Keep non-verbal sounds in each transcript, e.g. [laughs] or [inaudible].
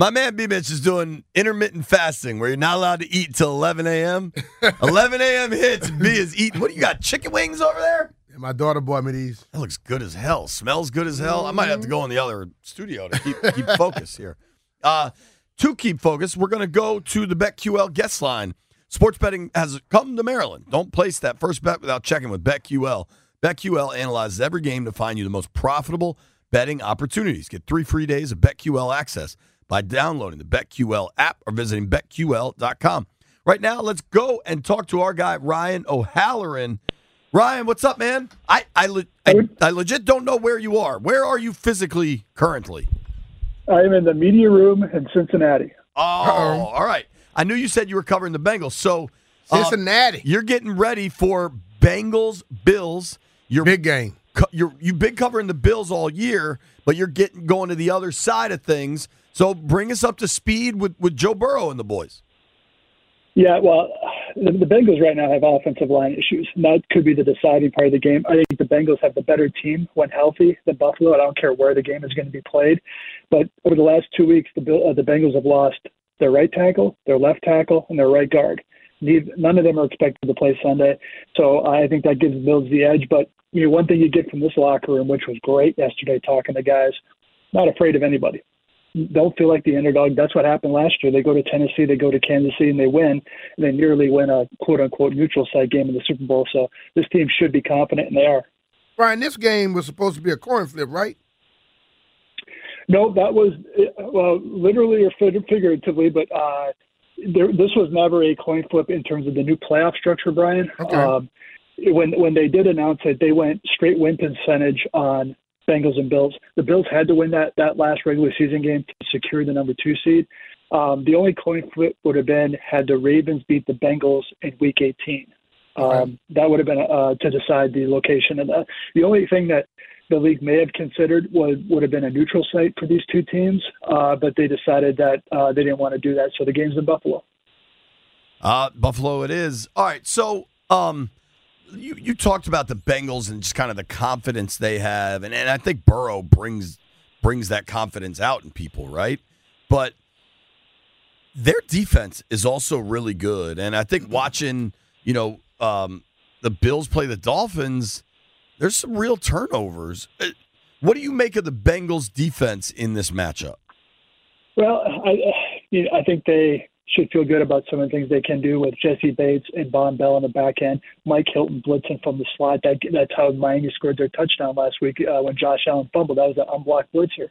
My man B Mitch is doing intermittent fasting where you're not allowed to eat till 11 a.m. [laughs] 11 a.m. hits B is eating. What do you got? Chicken wings over there? And my daughter bought me these. That looks good as hell. Smells good as hell. I might have to go in the other studio to keep, keep [laughs] focus here. Uh, to keep focus, we're going to go to the BetQL guest line. Sports betting has come to Maryland. Don't place that first bet without checking with BetQL. BetQL analyzes every game to find you the most profitable betting opportunities. Get three free days of BetQL access by downloading the BetQL app or visiting BetQL.com. Right now, let's go and talk to our guy, Ryan O'Halloran. Ryan, what's up, man? I, I, le- I, I legit don't know where you are. Where are you physically currently? I'm in the media room in Cincinnati. Oh, all right. I knew you said you were covering the Bengals. So uh, Cincinnati. you're getting ready for Bengals, Bills. You're Big game. co- you're you've been covering the Bills all year, but you're getting going to the other side of things. So bring us up to speed with, with Joe Burrow and the boys. Yeah, well, the, the Bengals right now have offensive line issues. And that could be the deciding part of the game. I think the Bengals have the better team when healthy than Buffalo. I don't care where the game is going to be played. But over the last two weeks, the uh, the Bengals have lost their right tackle, their left tackle, and their right guard. None of them are expected to play Sunday, so I think that gives the Bills the edge. But you know, one thing you get from this locker room, which was great yesterday, talking to guys, not afraid of anybody. Don't feel like the underdog. That's what happened last year. They go to Tennessee, they go to Kansas City, and they win. And they nearly win a quote unquote neutral site game in the Super Bowl. So this team should be confident, and they are. Brian, this game was supposed to be a coin flip, right? No, that was well, literally or figuratively, but uh, there, this was never a coin flip in terms of the new playoff structure, Brian. Okay. Um, when when they did announce it, they went straight win percentage on Bengals and Bills. The Bills had to win that that last regular season game to secure the number two seed. Um, the only coin flip would have been had the Ravens beat the Bengals in Week 18. Um, Okay. That would have been uh, to decide the location. And uh, the only thing that the league may have considered would would have been a neutral site for these two teams, uh, but they decided that uh, they didn't want to do that. So the game's in Buffalo. Uh, Buffalo, it is. All right. So, um, you you talked about the Bengals and just kind of the confidence they have, and, and I think Burrow brings brings that confidence out in people, right? But their defense is also really good, and I think watching you know um, the Bills play the Dolphins, there's some real turnovers. Uh, What do you make of the Bengals defense in this matchup? Well, I I think they should feel good about some of the things they can do with Jessie Bates and Vonn Bell on the back end. Mike Hilton blitzing from the slot. That that's how Miami scored their touchdown last week uh, when Josh Allen fumbled. That was an unblocked blitzer.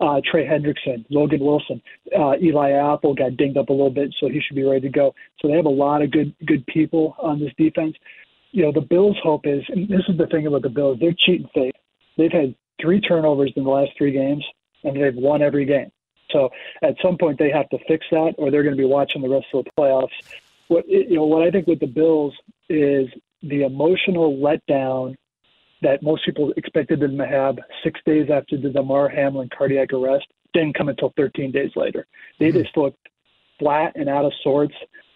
Uh, Trey Hendrickson, Logan Wilson, uh, Eli Apple got dinged up a little bit, so he should be ready to go. So they have a lot of good good people on this defense. You know, the Bills' hope is, and this is the thing about the Bills, they're cheat and. They've had three turnovers in the last three games, and they've won every game. So at some point they have to fix that, or they're going to be watching the rest of the playoffs. What you know, what I think with the Bills is the emotional letdown that most people expected them to have six days after the Damar Hamlin cardiac arrest didn't come until 13 days later. They mm-hmm. just looked flat and out of sorts,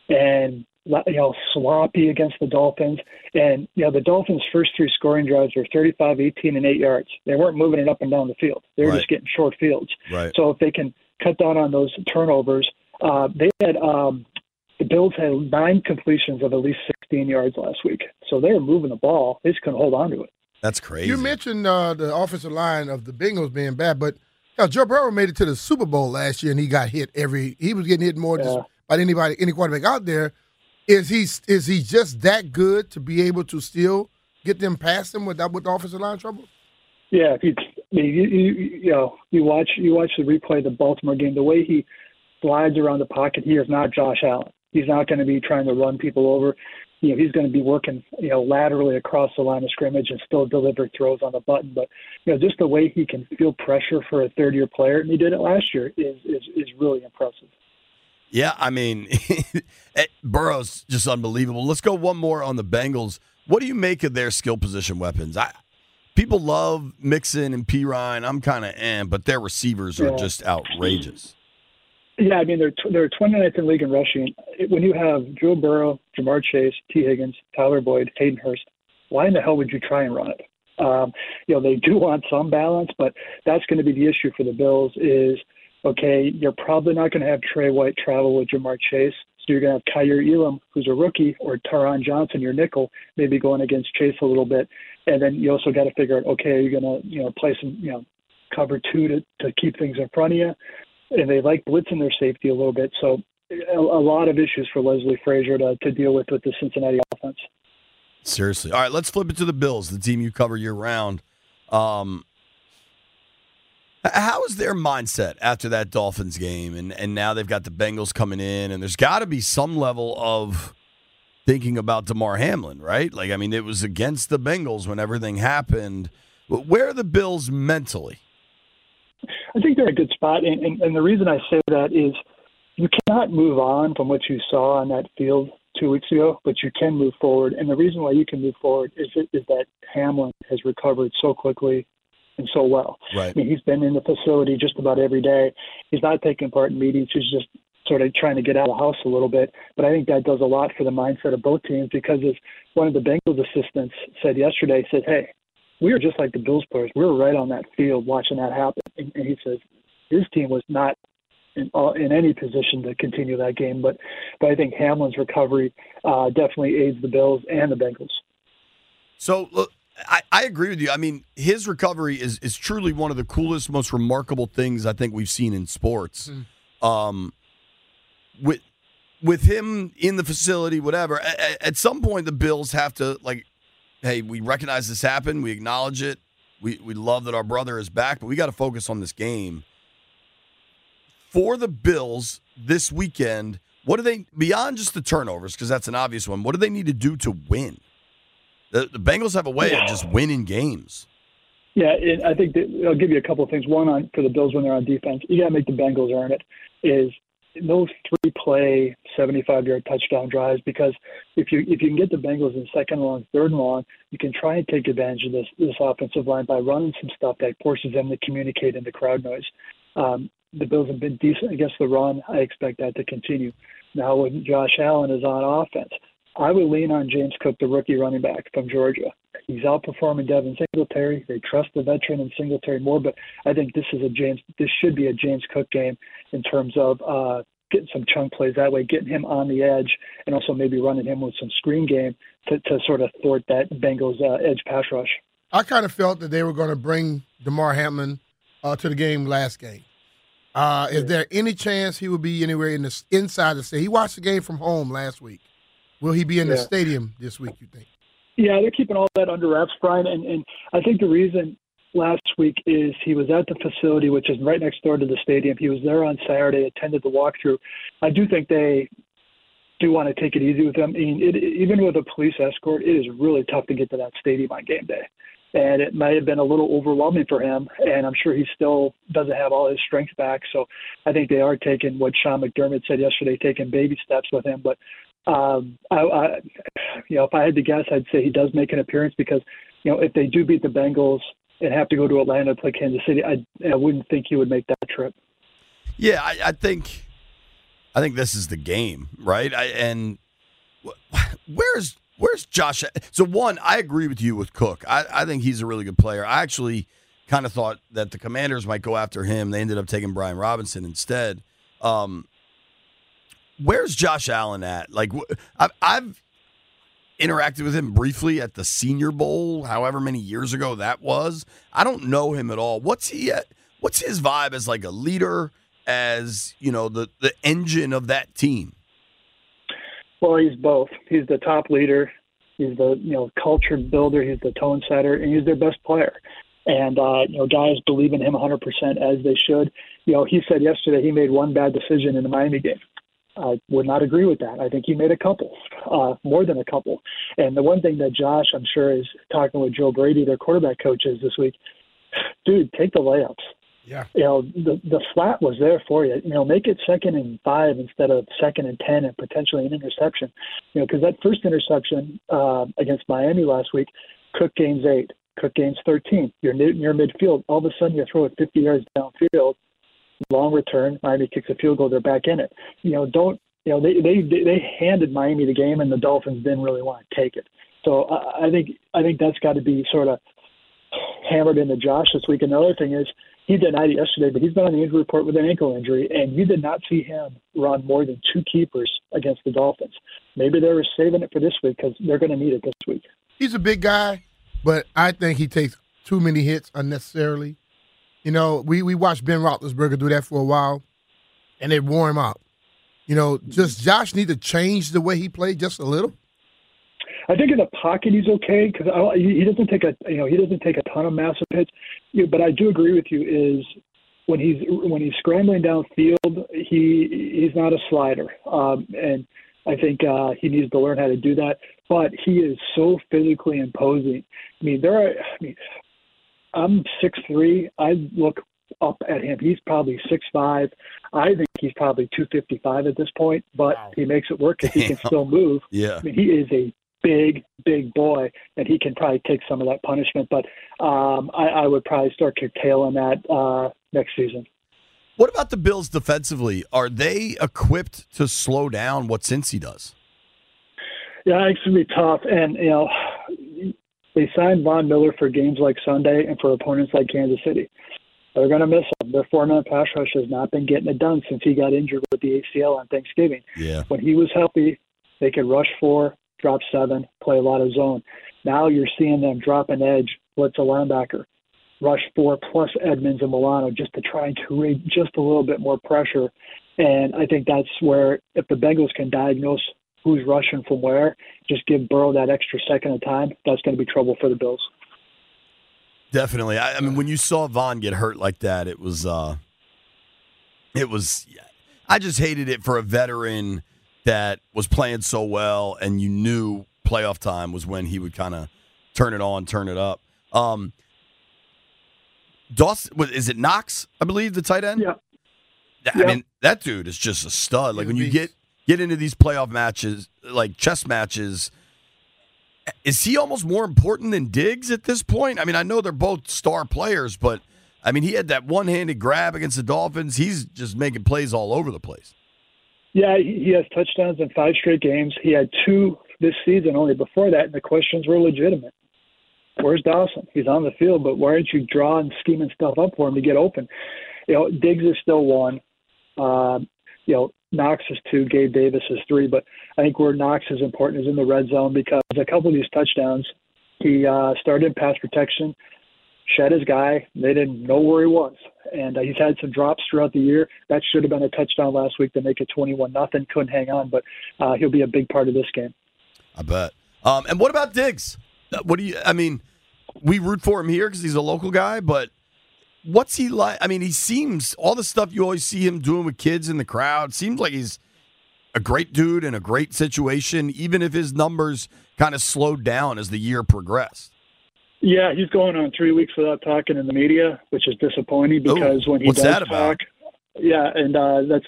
and you know sloppy against the Dolphins. And you know the Dolphins' first three scoring drives were 35, 18, and eight yards. They weren't moving it up and down the field. They were Right. just getting short fields. Right. So if they can cut down on those turnovers, uh, they had um, the Bills had nine completions of at least 16 yards last week. So they were moving the ball. They just couldn't hold on to it. That's crazy. You mentioned uh, the offensive line of the Bengals being bad, but hell, Joe Burrow made it to the Super Bowl last year, and he got hit every. He was getting hit more just Yeah. by anybody, any quarterback out there. Is he is he just that good to be able to still get them past him without with the offensive line trouble? Yeah, if you, you, you, you know, you watch you watch the replay of the Baltimore game. The way he slides around the pocket, he is not Josh Allen. He's not going to be trying to run people over. You know, he's going to be working, you know, laterally across the line of scrimmage and still deliver throws on the button. But you know, just the way he can feel pressure for a third-year player, and he did it last year, is is is really impressive. Yeah, I mean, [laughs] eh, Burrow's just unbelievable. Let's go one more on the Bengals. What do you make of their skill position weapons? I people love Mixon and Perine. I'm kind of eh, but their receivers are Yeah. just outrageous. Yeah, I mean they're tw- they're 29th in league in rushing. When you have Joe Burrow, Ja'Marr Chase, Tee Higgins, Tyler Boyd, Hayden Hurst, why in the hell would you try and run it? Um, you know they do want some balance, but that's going to be the issue for the Bills. Is okay, you're probably not going to have Tre White travel with Ja'Marr Chase. So you're going to have Kaiir Elam, who's a rookie, or Taron Johnson, your nickel, maybe going against Chase a little bit. And then you also got to figure out, okay, are you going to, you know, play some, you know, cover two to, to keep things in front of you? And they like blitzing their safety a little bit. So a, a lot of issues for Leslie Frazier to, to deal with with the Cincinnati offense. Seriously. All right, let's flip it to the Bills, the team you cover year round. Um, how is their mindset after that Dolphins game? And, and now they've got the Bengals coming in, and there's got to be some level of thinking about Damar Hamlin, right? Like, I mean, it was against the Bengals when everything happened. Where are the Bills mentally? I think they're in a good spot. And, and, and the reason I say that is you cannot move on from what you saw on that field two weeks ago, but you can move forward. And the reason why you can move forward is, is that Hamlin has recovered so quickly and so well. Right. I mean, he's been in the facility just about every day. He's not taking part in meetings. He's just sort of trying to get out of the house a little bit. But I think that does a lot for the mindset of both teams because as one of the Bengals assistants said yesterday, he said, hey, we were just like the Bills players. We were right on that field watching that happen. And, and he says his team was not in, uh, in any position to continue that game. But, but I think Hamlin's recovery uh, definitely aids the Bills and the Bengals. So look, I, I agree with you. I mean, his recovery is is truly one of the coolest, most remarkable things I think we've seen in sports. Mm. Um, with with him in the facility, whatever. At, at, some point, the Bills have to like, hey, we recognize this happened, we acknowledge it, we we love that our brother is back, but we got to focus on this game. For the Bills this weekend, what do they beyond just the turnovers? Because that's an obvious one. What do they need to do to win? The, the Bengals have a way of just winning games. Yeah, it, I think that, I'll give you a couple of things. One on for the Bills when they're on defense, you got to make the Bengals earn it. Is those three play 75 yard touchdown drives because if you if you can get the Bengals in second long, third long, you can try and take advantage of this this offensive line by running some stuff that forces them to communicate in the crowd noise. Um, the Bills have been decent against the run. I expect that to continue. Now when Josh Allen is on offense, I would lean on James Cook, the rookie running back from Georgia. He's outperforming Devin Singletary. They trust the veteran and Singletary more, but I think this is a James. This should be a James Cook game in terms of uh, getting some chunk plays that way, getting him on the edge, and also maybe running him with some screen game to, to sort of thwart that Bengals uh, edge pass rush. I kind of felt that they were going to bring Damar Hamlin uh, to the game last game. Uh, is there any chance he would be anywhere in the inside the state? He watched the game from home last week. Will he be in yeah. the stadium this week? You think? Yeah, they're keeping all that under wraps, Brian. And and I think the reason last week is he was at the facility, which is right next door to the stadium. He was there on Saturday, attended the walkthrough. I do think they do want to take it easy with him. I mean, it, even with a police escort, it is really tough to get to that stadium on game day. And it might have been a little overwhelming for him, and I'm sure he still doesn't have all his strength back. So I think they are taking what Sean McDermott said yesterday, taking baby steps with him. But um, I, I, you know, if I had to guess, I'd say he does make an appearance because, you know, if they do beat the Bengals and have to go to Atlanta to play Kansas City, I, I wouldn't think he would make that trip. Yeah, I, I think, I think this is the game, right? I, and where's where's Josh? So one, I agree with you with Cook. I, I think he's a really good player. I actually kind of thought that the Commanders might go after him. They ended up taking Brian Robinson instead. Um, where's Josh Allen at? Like, I've, I've interacted with him briefly at the Senior Bowl, however many years ago that was. I don't know him at all. What's he at? What's his vibe as like a leader, as you know, the the engine of that team? Well, he's both. He's the top leader. He's the you know culture builder. He's the tone setter, and he's their best player. And uh, you know, guys believe in him 100% as they should. You know, he said yesterday he made one bad decision in the Miami game I would not agree with that. I think he made a couple, uh, more than a couple. And the one thing that Josh, I'm sure, is talking with Joe Brady, their quarterback coaches this week. Dude, take the layups. Yeah. You know, the the flat was there for you. You know, make it second and five instead of second and ten, and potentially an interception. You know, because that first interception uh, against Miami last week, Cook gains eight, Cook gains thirteen. You're near midfield. All of a sudden, you throw it 50 yards downfield long return. Miami kicks a field goal. They're back in it. You know, don't you know they they they handed Miami the game, and the Dolphins didn't really want to take it. So I, I think I think that's got to be sort of hammered into Josh this week. Another thing is he denied it yesterday, but he's been on the injury report with an ankle injury, and you did not see him run more than two keepers against the Dolphins. Maybe they were saving it for this week because they're going to need it this week. He's a big guy, but I think he takes too many hits unnecessarily. You know, we, we watched Ben Roethlisberger do that for a while, and it wore him out. You know, just Josh need to change the way he played just a little. I think in the pocket he's okay because he doesn't take a you know he doesn't take a ton of massive hits. You know, but I do agree with you is when he's when he's scrambling downfield he he's not a slider um, and I think uh, he needs to learn how to do that. But he is so physically imposing. I mean there are I mean I'm six three. I look up at him. He's probably six five. I think he's probably two fifty five at this point, but wow. he makes it work if he can still move. Yeah. I mean, he is a big, big boy, and he can probably take some of that punishment. But um, I, I would probably start curtailing that uh, next season. What about the Bills defensively? Are they equipped to slow down what Cincy does? Yeah, it's gonna be tough, and you know they signed Von Miller for games like Sunday and for opponents like Kansas City. They're going to miss him. Their four-man pass rush has not been getting it done since he got injured with the ACL on Thanksgiving. Yeah. When he was healthy, they could rush four, drop seven, play a lot of zone. Now you're seeing them drop an edge, blitz a linebacker, rush four plus Edmunds and Milano just to try and create just a little bit more pressure. And I think that's where if the Bengals can diagnose who's rushing from where, just give Burrow that extra second of time, that's going to be trouble for the Bills. Definitely. I, I mean, when you saw Von get hurt like that, it was, uh, it was. I just hated it for a veteran that was playing so well, and you knew playoff time was when he would kind of turn it on, turn it up. Um, Dawson, is it Knox? I believe the tight end. Yeah. I yeah. mean, that dude is just a stud. Like when you get get into these playoff matches, like chess matches, is he almost more important than Diggs at this point? I mean, I know they're both star players, but I mean, he had that one-handed grab against the Dolphins. He's just making plays all over the place. Yeah, he has touchdowns in five straight games. He had two this season only before that, and the questions were legitimate. Where's Dawson? He's on the field, but why aren't you drawing, scheming stuff up for him to get open? You know, Diggs is still one. Uh, you know, Knox is two, Gabe Davis is three, but I think where Knox is important is in the red zone because a couple of these touchdowns, he uh, started pass protection, shed his guy. They didn't know where he was, and uh, he's had some drops throughout the year. That should have been a touchdown last week to make it twenty-one nothing. Couldn't hang on, but uh, he'll be a big part of this game. I bet. Um, and what about Diggs? What do you? I mean, we root for him here because he's a local guy, but what's he like? I mean, he seems all the stuff you always see him doing with kids in the crowd. Seems like he's a great dude in a great situation, even if his numbers kind of slowed down as the year progressed. Yeah, he's going on three weeks without talking in the media, which is disappointing because Ooh, when he does talk, yeah, and uh, that's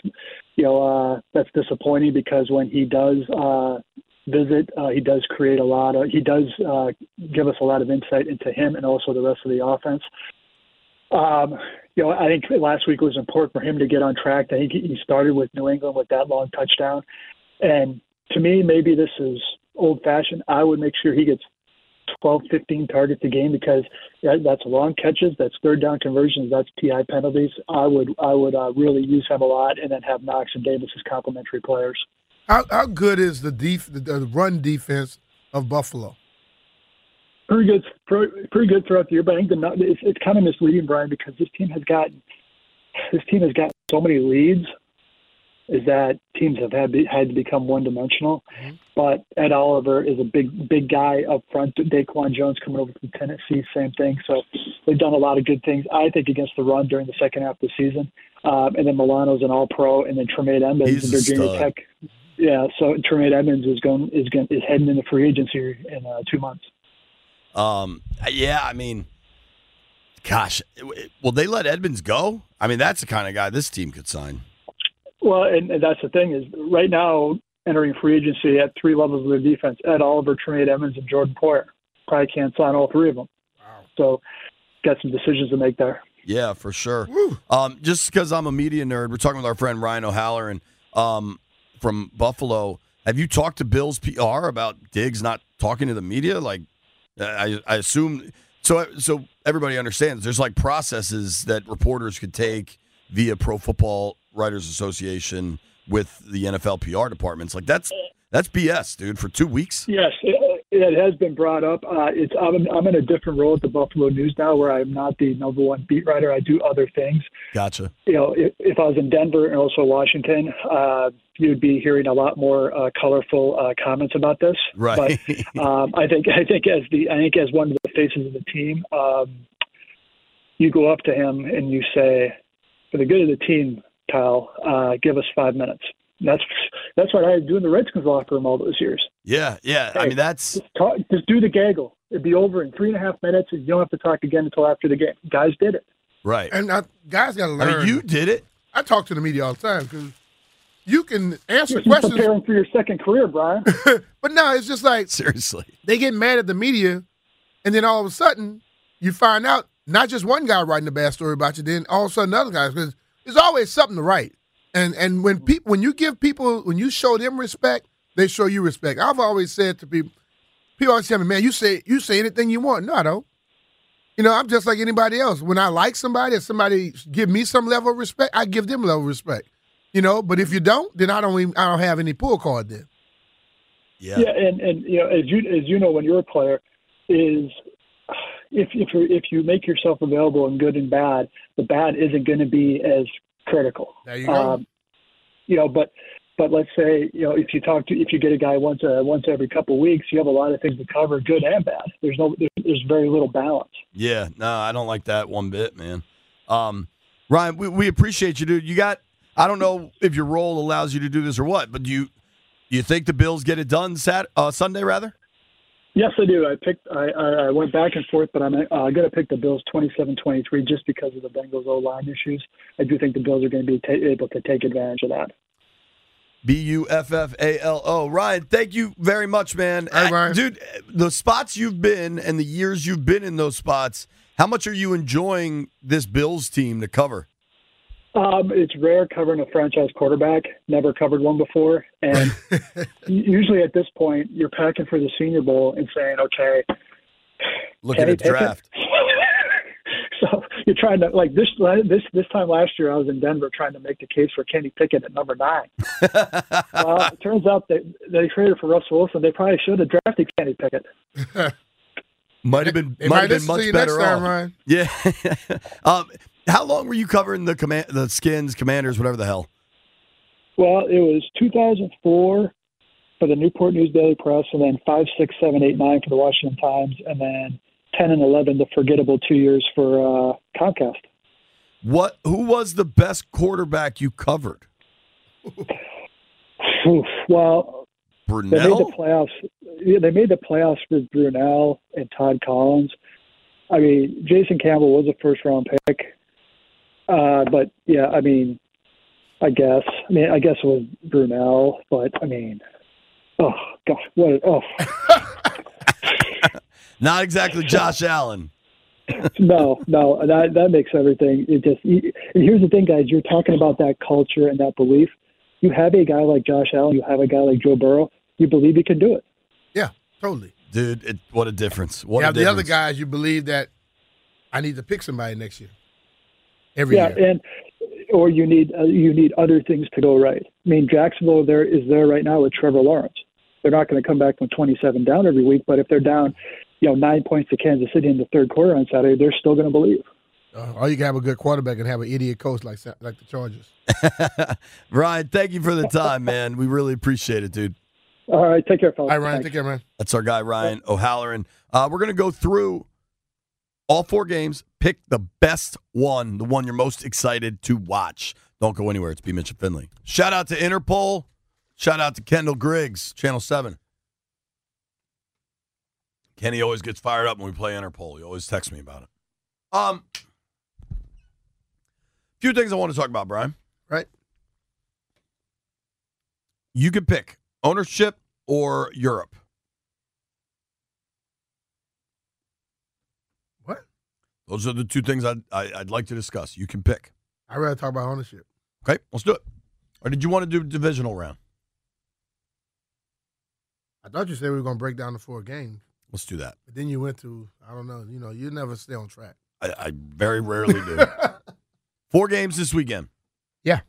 you know uh, that's disappointing because when he does uh, visit, uh, he does create a lot of he does uh, give us a lot of insight into him and also the rest of the offense. Um, you know, I think last week was important for him to get on track. I think he started with New England with that long touchdown, and to me, maybe this is old fashioned. I would make sure he gets 12, 15 targets a game because that's long catches, that's third down conversions, that's TI penalties. I would I would uh, really use him a lot, and then have Knox and Davis as complementary players. How, how good is the def, the run defense of Buffalo? Pretty good, pretty good throughout the year. But I think the it's, it's kind of misleading, Brian, because this team has got this team has got so many leads is that teams have had had to become one dimensional. Mm-hmm. But Ed Oliver is a big big guy up front. DaQuan Jones coming over from Tennessee, same thing. So they've done a lot of good things. I think against the run during the second half of the season. Um, and then Milano's an All Pro, and then Tremaine Edmunds and Virginia Tech. Yeah, so Tremaine Edmunds is going is going is heading into free agency in uh, two months. Um. Yeah, I mean, gosh, will they let Edmunds go? I mean, that's the kind of guy this team could sign. Well, and, and that's the thing is right now entering free agency at three levels of the defense: Ed Oliver, Tremaine Edmunds, and Jordan Poyer. Probably can't sign all three of them. Wow. So, got some decisions to make there. Yeah, for sure. Um, just because I'm a media nerd, we're talking with our friend Ryan O'Halloran um, from Buffalo. Have you talked to Bill's PR about Diggs not talking to the media? Like, I, I assume So, so everybody understands. There's like processes that reporters could take via Pro Football Writers Association with the NFL PR departments. Like that's that's BS, dude. For two weeks. Yes, it, has been brought up. Uh, it's I'm, I'm in a different role at the Buffalo News now, where I'm not the number one beat writer. I do other things. Gotcha. You know, if, if I was in Denver and also Washington, uh, you'd be hearing a lot more uh, colorful uh, comments about this. Right. But um, I think I think as the I think as one of the faces of the team, um, you go up to him and you say, "For the good of the team, Kyle, uh, give us five minutes." And that's that's what I had to do in the Redskins locker room all those years. Yeah, yeah. I mean, that's Just, talk, just do the gaggle. It'd be over in three and a half minutes, and you don't have to talk again until after the game. Guys did it. right. And I, guys got to I learn. mean, you did it. I talk to the media all the time because you can answer You're questions, preparing for your second career, Brian. [laughs] but no, it's just like Seriously. they get mad at the media, and then all of a sudden you find out not just one guy writing a bad story about you, then all of a sudden other guys because there's always something to write. And and when people when you give people when you show them respect, they show you respect. I've always said to people, people always tell me, "Man, you say you say anything you want." No, I don't. You know, I'm just like anybody else. When I like somebody, if somebody give me some level of respect, I give them level of respect. You know, but if you don't, then I don't even I don't have any pull card then. Yeah. Yeah, and and you know, as you as you know, when you're a player, is if if you if you make yourself available in good and bad, the bad isn't going to be as critical. There you go. Um, you know, but but let's say you know if you talk to if you get a guy once uh, once every couple of weeks, you have a lot of things to cover, good and bad. There's no there's, there's very little balance. Yeah, no, I don't like that one bit, man. Um, Ryan, we, we appreciate you, dude. You got, I don't know if your role allows you to do this or what, but do you, you think the Bills get it done Sat, uh, Sunday rather? Yes, I do. I picked. I, I I went back and forth, but I'm uh, going to pick the Bills 27-23 just because of the Bengals O line issues. I do think the Bills are going to be ta- able to take advantage of that. B U F F A L O. Ryan, thank you very much, man. Hey, I- Ryan. dude, the spots you've been and the years you've been in those spots, how much are you enjoying this Bills team to cover? Um, it's rare covering a franchise quarterback. Never covered one before, and [laughs] usually at this point, you're packing for the Senior Bowl and saying, "Okay, Looking at the draft. [laughs] so [laughs] you're trying to like this this this time last year I was in Denver trying to make the case for Kenny Pickett at number nine. [laughs] well, it turns out that they traded for Russell Wilson. They probably should have drafted Kenny Pickett. [laughs] Might have been, They might have been much better time, off. Ryan. Yeah. um, how long were you covering the command, the Skins, Commanders, whatever the hell? Well, it was 2004 for the Newport News Daily Press, and then five, six, seven, eight, nine for the Washington Times, and then 10 and 11, the forgettable two years for uh, Comcast. What? Who was the best quarterback you covered? Oof. [laughs] Well, they made the playoffs. Yeah, they made the playoffs with Brunell and Todd Collins. I mean, Jason Campbell was a first round pick, uh, but yeah, I mean, I guess. I mean, I guess it was Brunell, but I mean, oh god, what? Oh [laughs] Not exactly Josh Allen. [laughs] no, no, that that makes everything. It just. And here's the thing, guys. You're talking about that culture and that belief. You have a guy like Josh Allen. You have a guy like Joe Burrow. You believe he can do it. Yeah, totally. Dude, it, what a difference. What you a have the other guys, you believe that I need to pick somebody next year. Every yeah, year. and or you need uh, you need other things to go right. I mean, Jacksonville there is there right now with Trevor Lawrence. They're not going to come back from 27 down every week, but if they're down, you know, nine points to Kansas City in the third quarter on Saturday, they're still going to believe. Uh, or you can have a good quarterback and have an idiot coach like like the Chargers. [laughs] Ryan, thank you for the time, man. We really appreciate it, dude. All right, take care, fellas. All right, Ryan, Thanks. take care, man. That's our guy, Ryan O'Halloran. Uh, we're going to go through all four games, pick the best one, the one you're most excited to watch. Don't go anywhere. It's B. Mitch and Finley. Shout out to Interpol. Shout out to Kendall Griggs, Channel 7. Kenny always gets fired up when we play Interpol. He always texts me about it. Um, few things I want to talk about, Brian. Right. You could pick ownership or Europe. What? Those are the two things I'd, I, I'd like to discuss. You can pick. I'd rather talk about ownership. Okay, let's do it. Or did you want to do divisional round? I thought you said we were going to break down the four games. Let's do that. But then you went to I don't know. You know, you never stay on track. I, I very rarely do. [laughs] Four games this weekend. Yeah.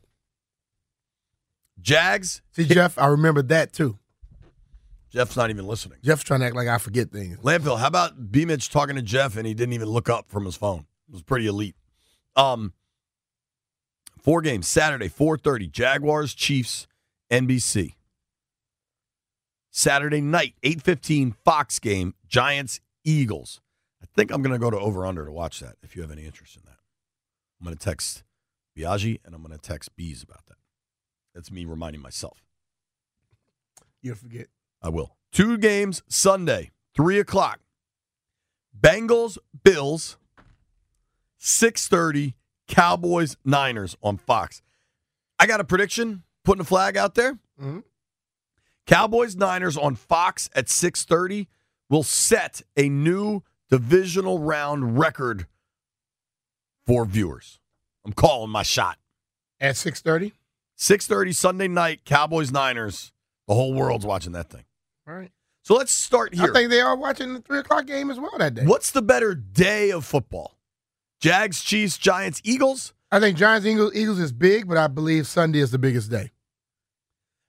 Jags. See, Jeff, I remember that too. Jeff's not even listening. Jeff's trying to act like I forget things. Landfill, how about B Mitch talking to Jeff and he didn't even look up from his phone? It was pretty elite. Um four games, Saturday, 4:30, Jaguars, Chiefs, NBC. Saturday night, 8:15, Fox game, Giants, Eagles. I think I'm gonna go to over under to watch that if you have any interest in that. I'm gonna text Biaggi and I'm gonna text Bees about that. That's me reminding myself. You'll forget. I will. Two games Sunday, three o'clock. Bengals, Bills, six thirty. Cowboys, Niners on Fox. I got a prediction. Putting a flag out there. Mhm. Cowboys, Niners on Fox at six thirty will set a new divisional round record for viewers. I'm calling my shot. At six thirty. Six thirty Sunday night. Cowboys, Niners. The whole world's watching that thing. All right. So let's start here. I think they are watching the three o'clock game as well that day. What's the better day of football? Jags, Chiefs, Giants, Eagles? I think Giants Eagles Eagles is big, but I believe Sunday is the biggest day.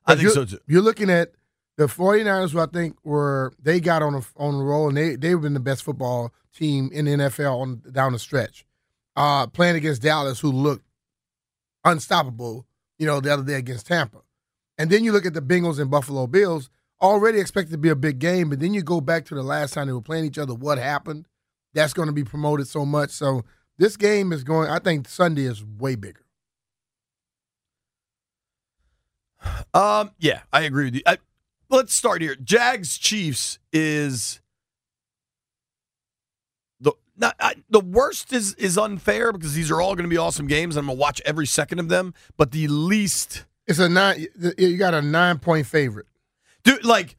I think so too. You're looking at the 49ers, who I think were they got on a on a roll, and they they've been the best football team in the NFL on down the stretch. Uh, playing against Dallas, who looked unstoppable, you know, the other day against Tampa, and then you look at the Bengals and Buffalo Bills, already expected to be a big game, but then you go back to the last time they were playing each other. What happened? That's going to be promoted so much. So this game is going. I think Sunday is way bigger. Um, yeah, I agree with you. I, let's start here. Jags, Chiefs is the not I, the worst is is unfair because these are all going to be awesome games. I'm going to watch every second of them, but the least It's a nine. You got a nine point favorite. dude like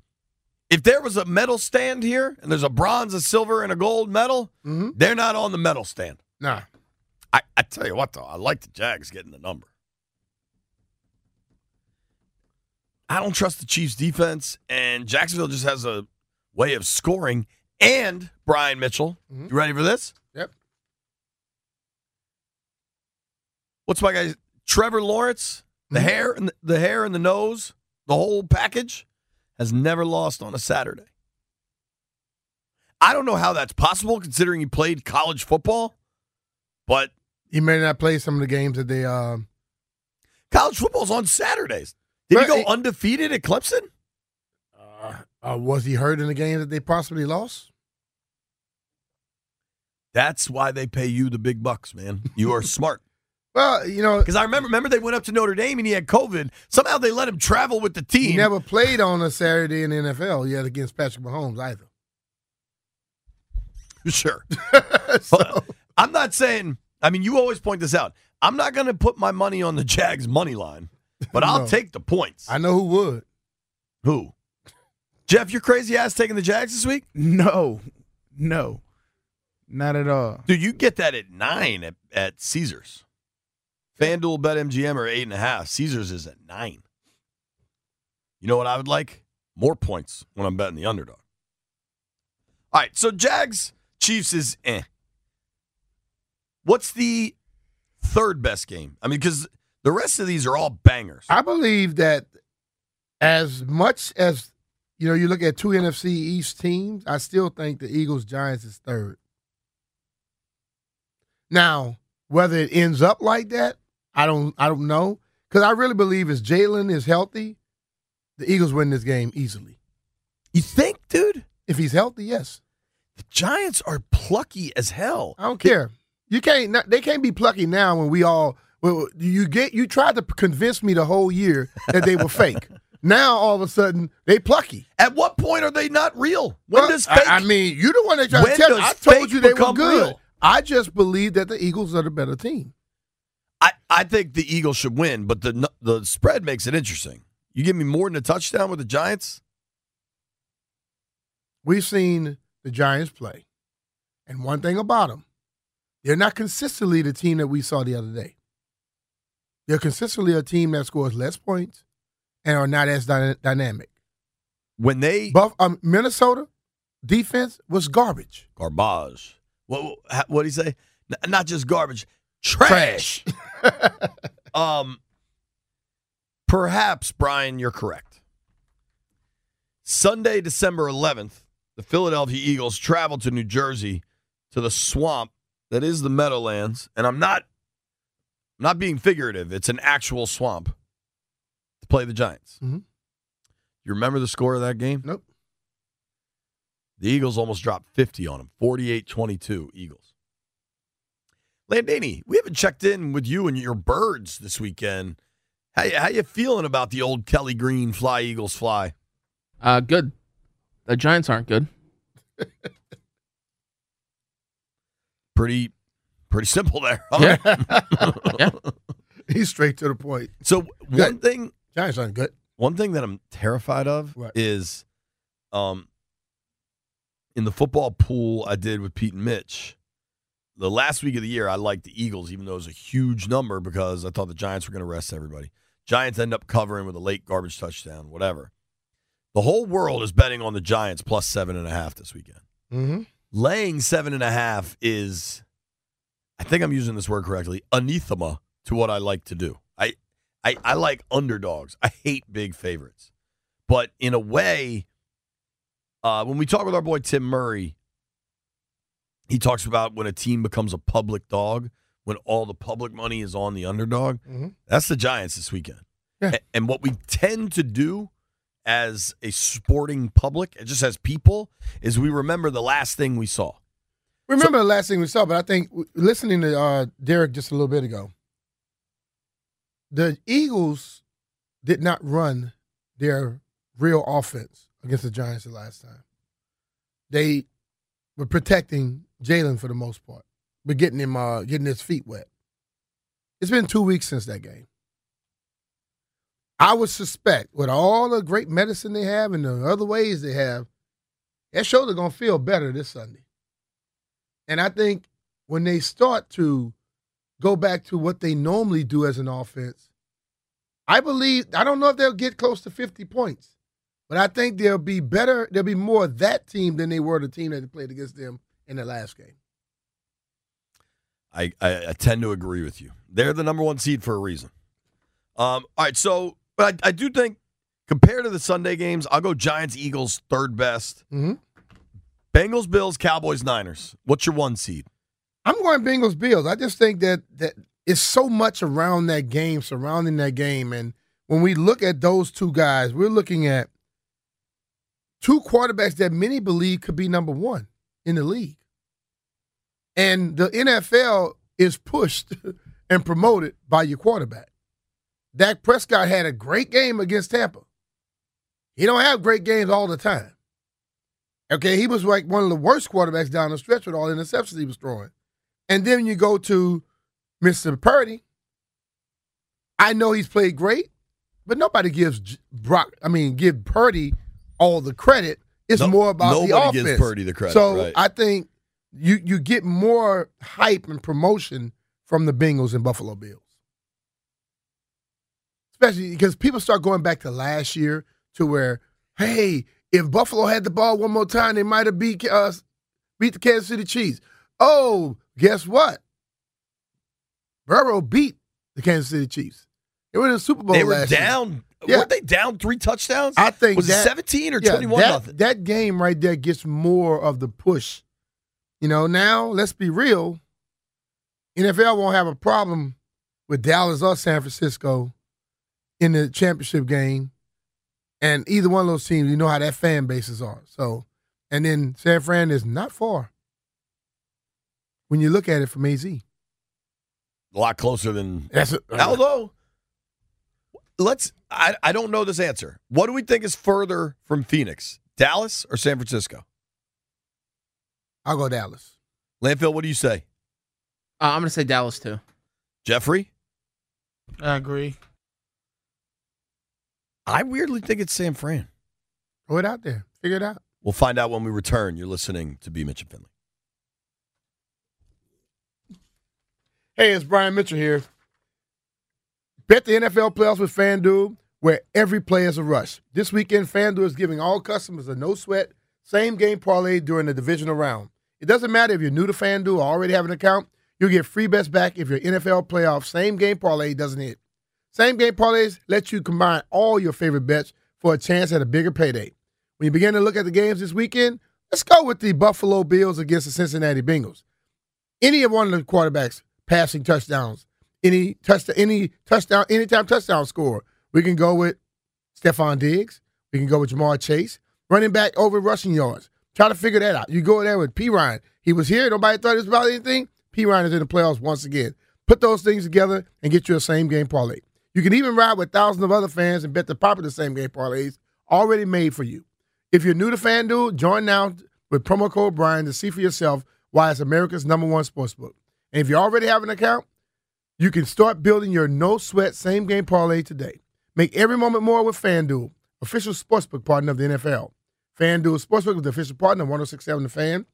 if there was a medal stand here and there's a bronze, a silver, and a gold medal, Mm-hmm. they're not on the medal stand. Nah. I, I tell you what, though, I like the Jags getting the number. I don't trust the Chiefs' defense, and Jacksonville just has a way of scoring. And Brian Mitchell, Mhm. you ready for this? Yep. What's my guy? Trevor Lawrence, the Mhm. hair and the, the hair and the nose, the whole package, has never lost on a Saturday. I don't know how that's possible considering he played college football, but He may not play some of the games that they. Uh, College football's on Saturdays. Did he go undefeated at Clemson? uh, uh, was he hurt in the game that they possibly lost? That's why they pay you the big bucks, man. You are [laughs] smart. Well, you know, Because I remember, remember they went up to Notre Dame and he had COVID. Somehow they let him travel with the team. he never played on a Saturday in the NFL yet against Patrick Mahomes either. [laughs] Sure. [laughs] so, I'm not saying. I mean, you always point this out. I'm not going to put my money on the Jags money line, but I'll [laughs] No. take the points. I know who would. Who? Jeff, your crazy ass taking the Jags this week, No, no, not at all. dude. You get that at nine at, at Caesars. FanDuel, BetMGM are eight and a half. Caesars is at nine. You know what I would like? More points when I'm betting the underdog. All right, so Jags Chiefs is eh. What's the third best game? I mean, because the rest of these are all bangers. I believe that as much as you know, you look at two NFC East teams. I still think the Eagles Giants is third. Now, whether it ends up like that, I don't. I don't know because I really believe if Jalen is healthy, the Eagles win this game easily. You think, dude? If he's healthy, yes. The Giants are plucky as hell. I don't care. You can't. not- They can't be plucky now when we all. Well, you get. You tried to convince me the whole year that they were fake. [laughs] Now all of a sudden they plucky. At what point are they not real? When Well, does fake? I, I mean, you're the one that tried to tell me. I told you they were good. real? I just believe that the Eagles are the better team. I, I think the Eagles should win, but the the spread makes it interesting. You give me more than a touchdown with the Giants? We've seen the Giants play, and one thing about them, they're not consistently the team that we saw the other day. They're consistently a team that scores less points and are not as dy- dynamic. When they Buff, um, Minnesota, defense was garbage. Garbage. What what did he say? N- not just garbage, trash. [laughs] um, perhaps Brian, you're correct. Sunday, December 11th, the Philadelphia Eagles travel to New Jersey to the swamp that is the Meadowlands, and I'm not I'm not being figurative. It's an actual swamp to play the Giants. Mhm. You remember the score of that game? Nope. The Eagles almost dropped 50 on them. 48-22 Eagles. Landini, we haven't checked in with you and your birds this weekend. How you, how you feeling about the old Kelly Green Fly Eagles Fly? Uh, good. The Giants aren't good. Pretty pretty simple there. huh? Yeah. [laughs] Yeah. He's straight to the point. So one thing Giants aren't good. one thing that I'm terrified of What? is um in the football pool I did with Pete and Mitch. The last week of the year, I liked the Eagles, even though it was a huge number because I thought the Giants were going to rest everybody. Giants end up covering with a late garbage touchdown, whatever. The whole world is betting on the Giants plus seven and a half this weekend. Mm-hmm. Laying seven and a half is, I think I'm using this word correctly, anathema to what I like to do. I, I, I like underdogs. I hate big favorites. But in a way, uh, when we talk with our boy Tim Murray, he talks about when a team becomes a public dog, when all the public money is on the underdog. Mhm. That's the Giants this weekend. Yeah. And what we tend to do as a sporting public, just as people, is we remember the last thing we saw. Remember the last thing we saw, but I think listening to uh, Derek just a little bit ago, the Eagles did not run their real offense against the Giants the last time. They were protecting Jalen for the most part, but getting him uh, getting his feet wet. It's been two weeks since that game. I would suspect, with all the great medicine they have and the other ways they have, that shoulder gonna feel better this Sunday. And I think when they start to go back to what they normally do as an offense, I believe I don't know if they'll get close to 50 points, but I think they'll be better. They'll be more that team than they were the team that played against them in the last game. I, I, I tend to agree with you. They're the number one seed for a reason. Um, all right, so but I, I do think compared to the Sunday games, I'll go Giants, Eagles, third best. Mm-hmm. Bengals, Bills, Cowboys, Niners. What's your one seed? I'm going Bengals Bills. I just think that that it's so much around that game, surrounding that game, and when we look at those two guys, we're looking at two quarterbacks that many believe could be number one in the league, and the NFL is pushed [laughs] and promoted by your quarterback. Dak Prescott had a great game against Tampa. He don't have great games all the time. Okay, he was like one of the worst quarterbacks down the stretch with all the interceptions he was throwing. And then you go to Mr. Purdy. I know he's played great, but nobody gives Brock. I mean, give Purdy all the credit. It's No- more about the nobody offense. gives Purdy the credit, So right. I think you you get more hype and promotion from the Bengals and Buffalo Bills, especially because people start going back to last year to where, hey, if Buffalo had the ball one more time, they might have beat us, beat the Kansas City Chiefs. Oh, guess what? Burrow beat the Kansas City Chiefs. They were in the Super Bowl they were last year. down. Yeah. Weren't they down three touchdowns? I think was that, it 17 or yeah, 21 that, nothing? That game right there gets more of the push. You know, now let's be real. NFL won't have a problem with Dallas or San Francisco in the championship game. And either one of those teams, you know how that fan bases are. So, and then San Fran is not far when you look at it from AZ. A lot closer than That's a, Although, let's. I, I don't know this answer. What do we think is further from Phoenix, Dallas or San Francisco? I'll go Dallas. Landfill, what do you say? Uh, I'm gonna say Dallas too. Jeffrey? I agree. I weirdly think it's San Fran. Throw it out there. Figure it out. We'll find out when we return. You're listening to B. Mitch and Finley. Hey, it's Brian Mitchell here. Bet the NFL playoffs with FanDuel, where every play is a rush. This weekend, FanDuel is giving all customers a no sweat same game parlay during the divisional round. It doesn't matter if you're new to FanDuel or already have an account, you'll get free bets back if your NFL playoff same game parlay doesn't hit. Same game parlays let you combine all your favorite bets for a chance at a bigger payday. When you begin to look at the games this weekend, let's go with the Buffalo Bills against the Cincinnati Bengals. Any of one of the quarterbacks passing touchdowns, any touchdown, any touchdown, anytime touchdown score, we can go with Stefon Diggs. We can go with Ja'Marr Chase. Running back over rushing yards. Try to figure that out. You go there with Perine. He was here. Nobody thought it was about anything. Perine is in the playoffs once again. Put those things together and get you a same game parlay. You can even ride with thousands of other fans and bet the popular same game parlays already made for you. If you're new to FanDuel, join now with promo code Brian to see for yourself why it's America's number one sportsbook. And if you already have an account, you can start building your no sweat same game parlay today. Make every moment more with FanDuel, official sportsbook partner of the NFL. FanDuel Sportsbook is the official partner of 1067 The Fan.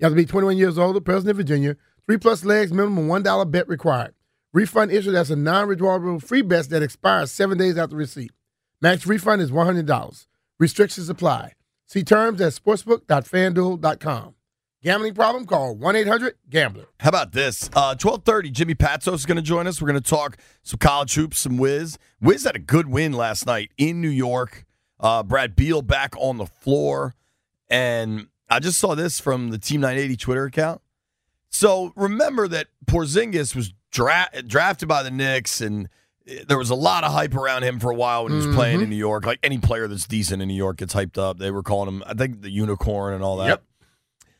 You have to be 21 years old, present in Virginia. Three plus legs, minimum $1 bet required. Refund issued as a non withdrawable free bet that expires seven days after receipt. Max refund is $100. Restrictions apply. See terms at sportsbook.fanduel.com. Gambling problem? Call 1-800-GAMBLER. How about this? Uh, 1230, Jimmy Patsos is going to join us. We're going to talk some college hoops, some Wiz. Wiz had a good win last night in New York. Uh, Brad Beal back on the floor. And I just saw this from the Team 980 Twitter account. So remember that Porzingis was dra- drafted by the Knicks, and eh, there was a lot of hype around him for a while when he was playing in New York. Like any player that's decent in New York gets hyped up. They were calling him, I think, the unicorn and all that. Yep.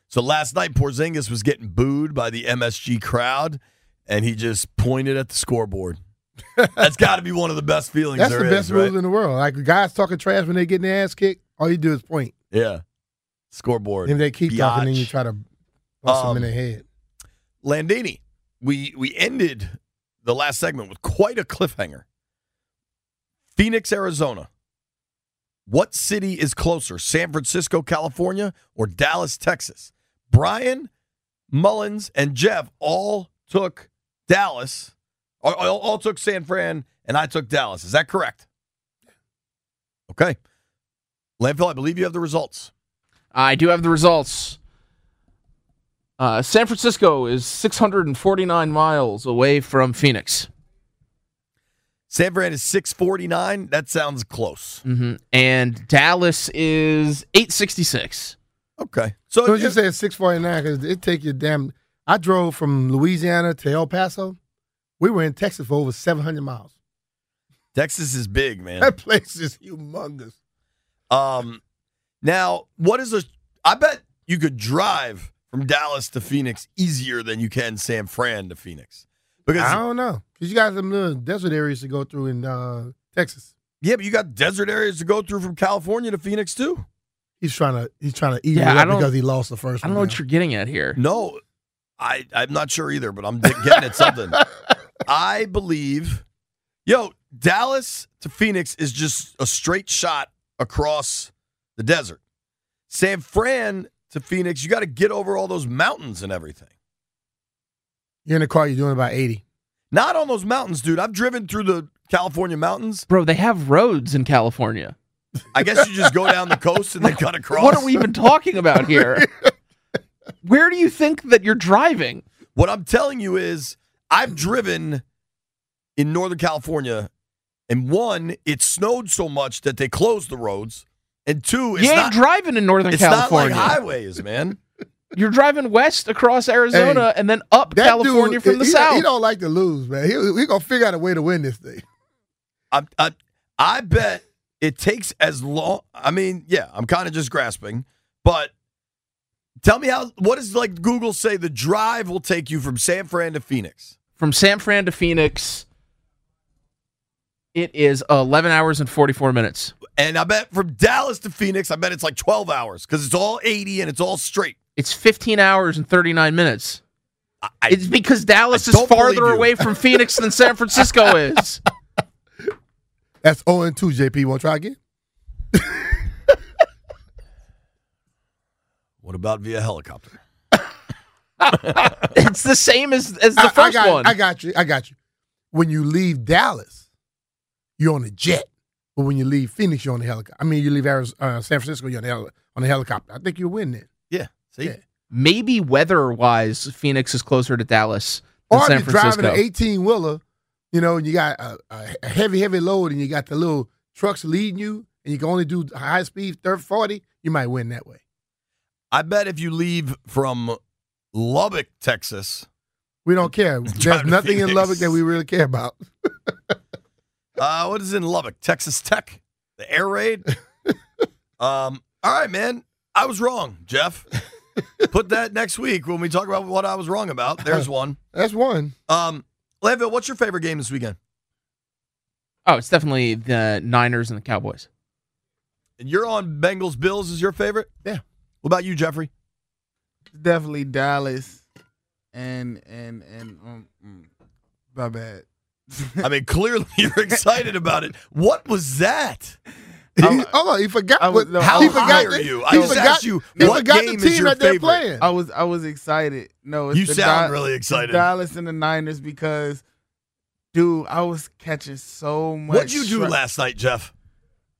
So last night, Porzingis was getting booed by the MSG crowd, and he just pointed at the scoreboard. That's [laughs] got to be one of the best feelings That's there the is, best right? in the world. Like guys talking trash when they get their ass kicked, all you do is point. Yeah, scoreboard. And they keep talking, and you try to bust Um, them in the head. Landini, we we ended the last segment with quite a cliffhanger. Phoenix, Arizona. What city is closer, San Francisco, California, or Dallas, Texas? Brian, Mullins, and Jeff all took Dallas, all, all took San Fran, and I took Dallas. Is that correct? Okay. Landfill, I believe you have the results. I do have the results. Uh, San Francisco is 649 miles away from Phoenix. San Fran is 649. That sounds close. hmm And Dallas is 866. Okay. So So you say six forty nine because it take you damn. I drove from Louisiana to El Paso. We were in Texas for over seven hundred miles. Texas is big, man. That place is humongous. Um, now, what is a? I bet you could drive from Dallas to Phoenix easier than you can San Fran to Phoenix. Because I don't know because you got some little desert areas to go through in uh, Texas. yeah, but you got desert areas to go through from California to Phoenix too. He's trying to he's trying to even Yeah, it I don't- because he lost the first I don't know now. what you're getting at here. No, I I'm not sure either, but I'm getting at something. [laughs] I believe, yo, Dallas to Phoenix is just a straight shot across the desert. San Fran to Phoenix, you got to get over all those mountains and everything. You're in a car. You're doing about eighty. Not on those mountains, dude. I've driven through the California mountains. Bro, they have roads in California. I guess you just go down the coast and then cut across. What are we even talking about here? [laughs] Where do you think that you're driving? What I'm telling you is, I've driven in Northern California, and one, it snowed so much that they closed the roads, and two, it's you ain't not driving in Northern it's California. not like highways, man. [laughs] You're driving west across Arizona and then up California dude, from the he, south. He don't like to lose, man. He, he gonna figure out a way to win this thing. I, I, I bet it takes as long. I mean, yeah, I'm kind of just grasping, but tell me how. What does like Google say the drive will take you from San Fran to Phoenix? from San Fran to Phoenix, it is 11 hours and 44 minutes. And I bet from Dallas to Phoenix, I bet it's like 12 hours because it's all 80 and it's all straight. It's 15 hours and 39 minutes. I, I- It's because Dallas is farther away from Phoenix than San Francisco [laughs] is. That's 0 and 2, JP. Want to try again? [laughs] what about via helicopter? [laughs] It's the same as, as the I, I first got, one. I got you. I got you. When you leave Dallas, you're on a jet but when you leave Phoenix, you're on the helicopter. I mean, you leave Arizona, uh, San Francisco, you're on the, heli- on the helicopter. I think you'll win then. Yeah. See? Yeah. Maybe weather wise, Phoenix is closer to Dallas than Or San if you're driving an 18 wheeler, you know, and you got a, a heavy, heavy load, and you got the little trucks leading you, and you can only do high speed 30, 40, you might win that way. I bet if you leave from Lubbock, Texas, We don't care. [laughs] There's Drive to nothing in Lubbock that we really care about. [laughs] uh, what is in Lubbock? Texas Tech, the air raid. [laughs] um, all right, man. I was wrong, Jeff. Put that next week when we talk about what I was wrong about. There's [laughs] one. That's one. Um, Landville, what's your favorite game this weekend? oh, it's definitely the Niners and the Cowboys. And you're on Bengals Bills is your favorite? Yeah. What about you, Jeffrey? Definitely Dallas, and and and um, mm, my bad. I mean, clearly [laughs] you're excited about it. What was that? He, I- hold on, he forgot. I was- what, no, How he high forgot are you? he I just forgot- asked you he what forgot game the is team your that they're favorite? playing. I was I was excited. No, it's You the sound Di- really it's excited. Dallas and the Niners because, dude, I was catching so much. What'd you do stra- last night, Jeff?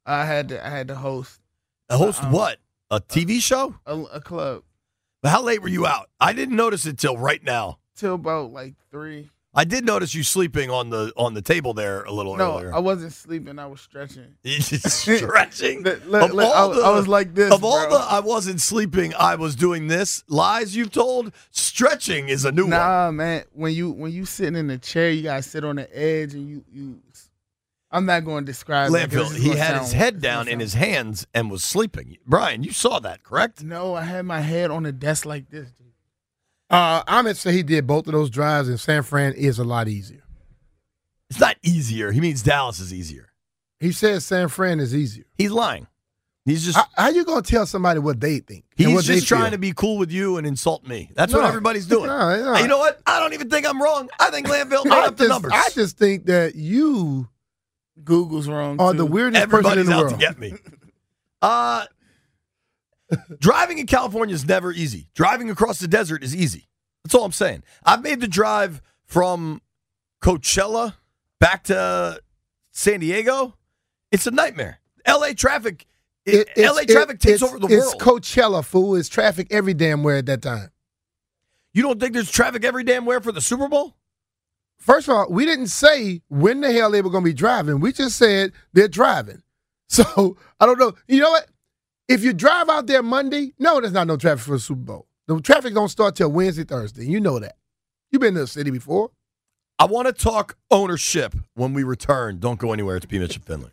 I had to I had to host A Host Um, what? A TV show? a, a club But how late were you out? I didn't notice it till right now. till about like three. I did notice you sleeping on the on the table there a little No, earlier. I wasn't sleeping. I was stretching. [laughs] [laughs] Stretching. Look, look, Of look, I, was- I was like this. of all the I wasn't sleeping, I was doing this. Lies you've told. Stretching is a new one. Nah, man. When you when you sitting in the chair, you gotta sit on the edge, and you you. I'm not going to describe. Landfill. He had sound- his head down in his hands and was sleeping. Brian, you saw that, correct? No, I had my head on the desk like this. Dude. Uh, Ahmed said he did both of those drives, and San Fran is a lot easier. It's not easier. He means Dallas is easier. He says San Fran is easier. He's lying. He's just How, how you gonna tell somebody what they think? he's what just trying feel? to be cool with you and insult me. That's what everybody's doing. [laughs] No, no. You know what? I don't even think I'm wrong. I think Landville [laughs] made I up the just, numbers. I just think that you Google's wrong. are too. the weirdest person in Everybody's the out world. to get me. [laughs] Uh, driving in California is never easy. Driving across the desert is easy. That's all I'm saying. I've made the drive from Coachella back to San Diego. It's a nightmare. LA traffic. It- LA traffic it- takes over the it's world. It's Coachella, fool. It's traffic every damn where at that time. you don't think there's traffic every damn where for the Super Bowl? First of all, we didn't say when the hell they were going to be driving. We just said they're driving. [laughs] So I don't know. You know what? If you drive out there Monday, no, there's not no traffic for the Super Bowl. The traffic don't start till Wednesday, Thursday. You know that. You've been to the city before. I want to talk ownership when we return. Don't go anywhere. It's P. Mitchell Finley.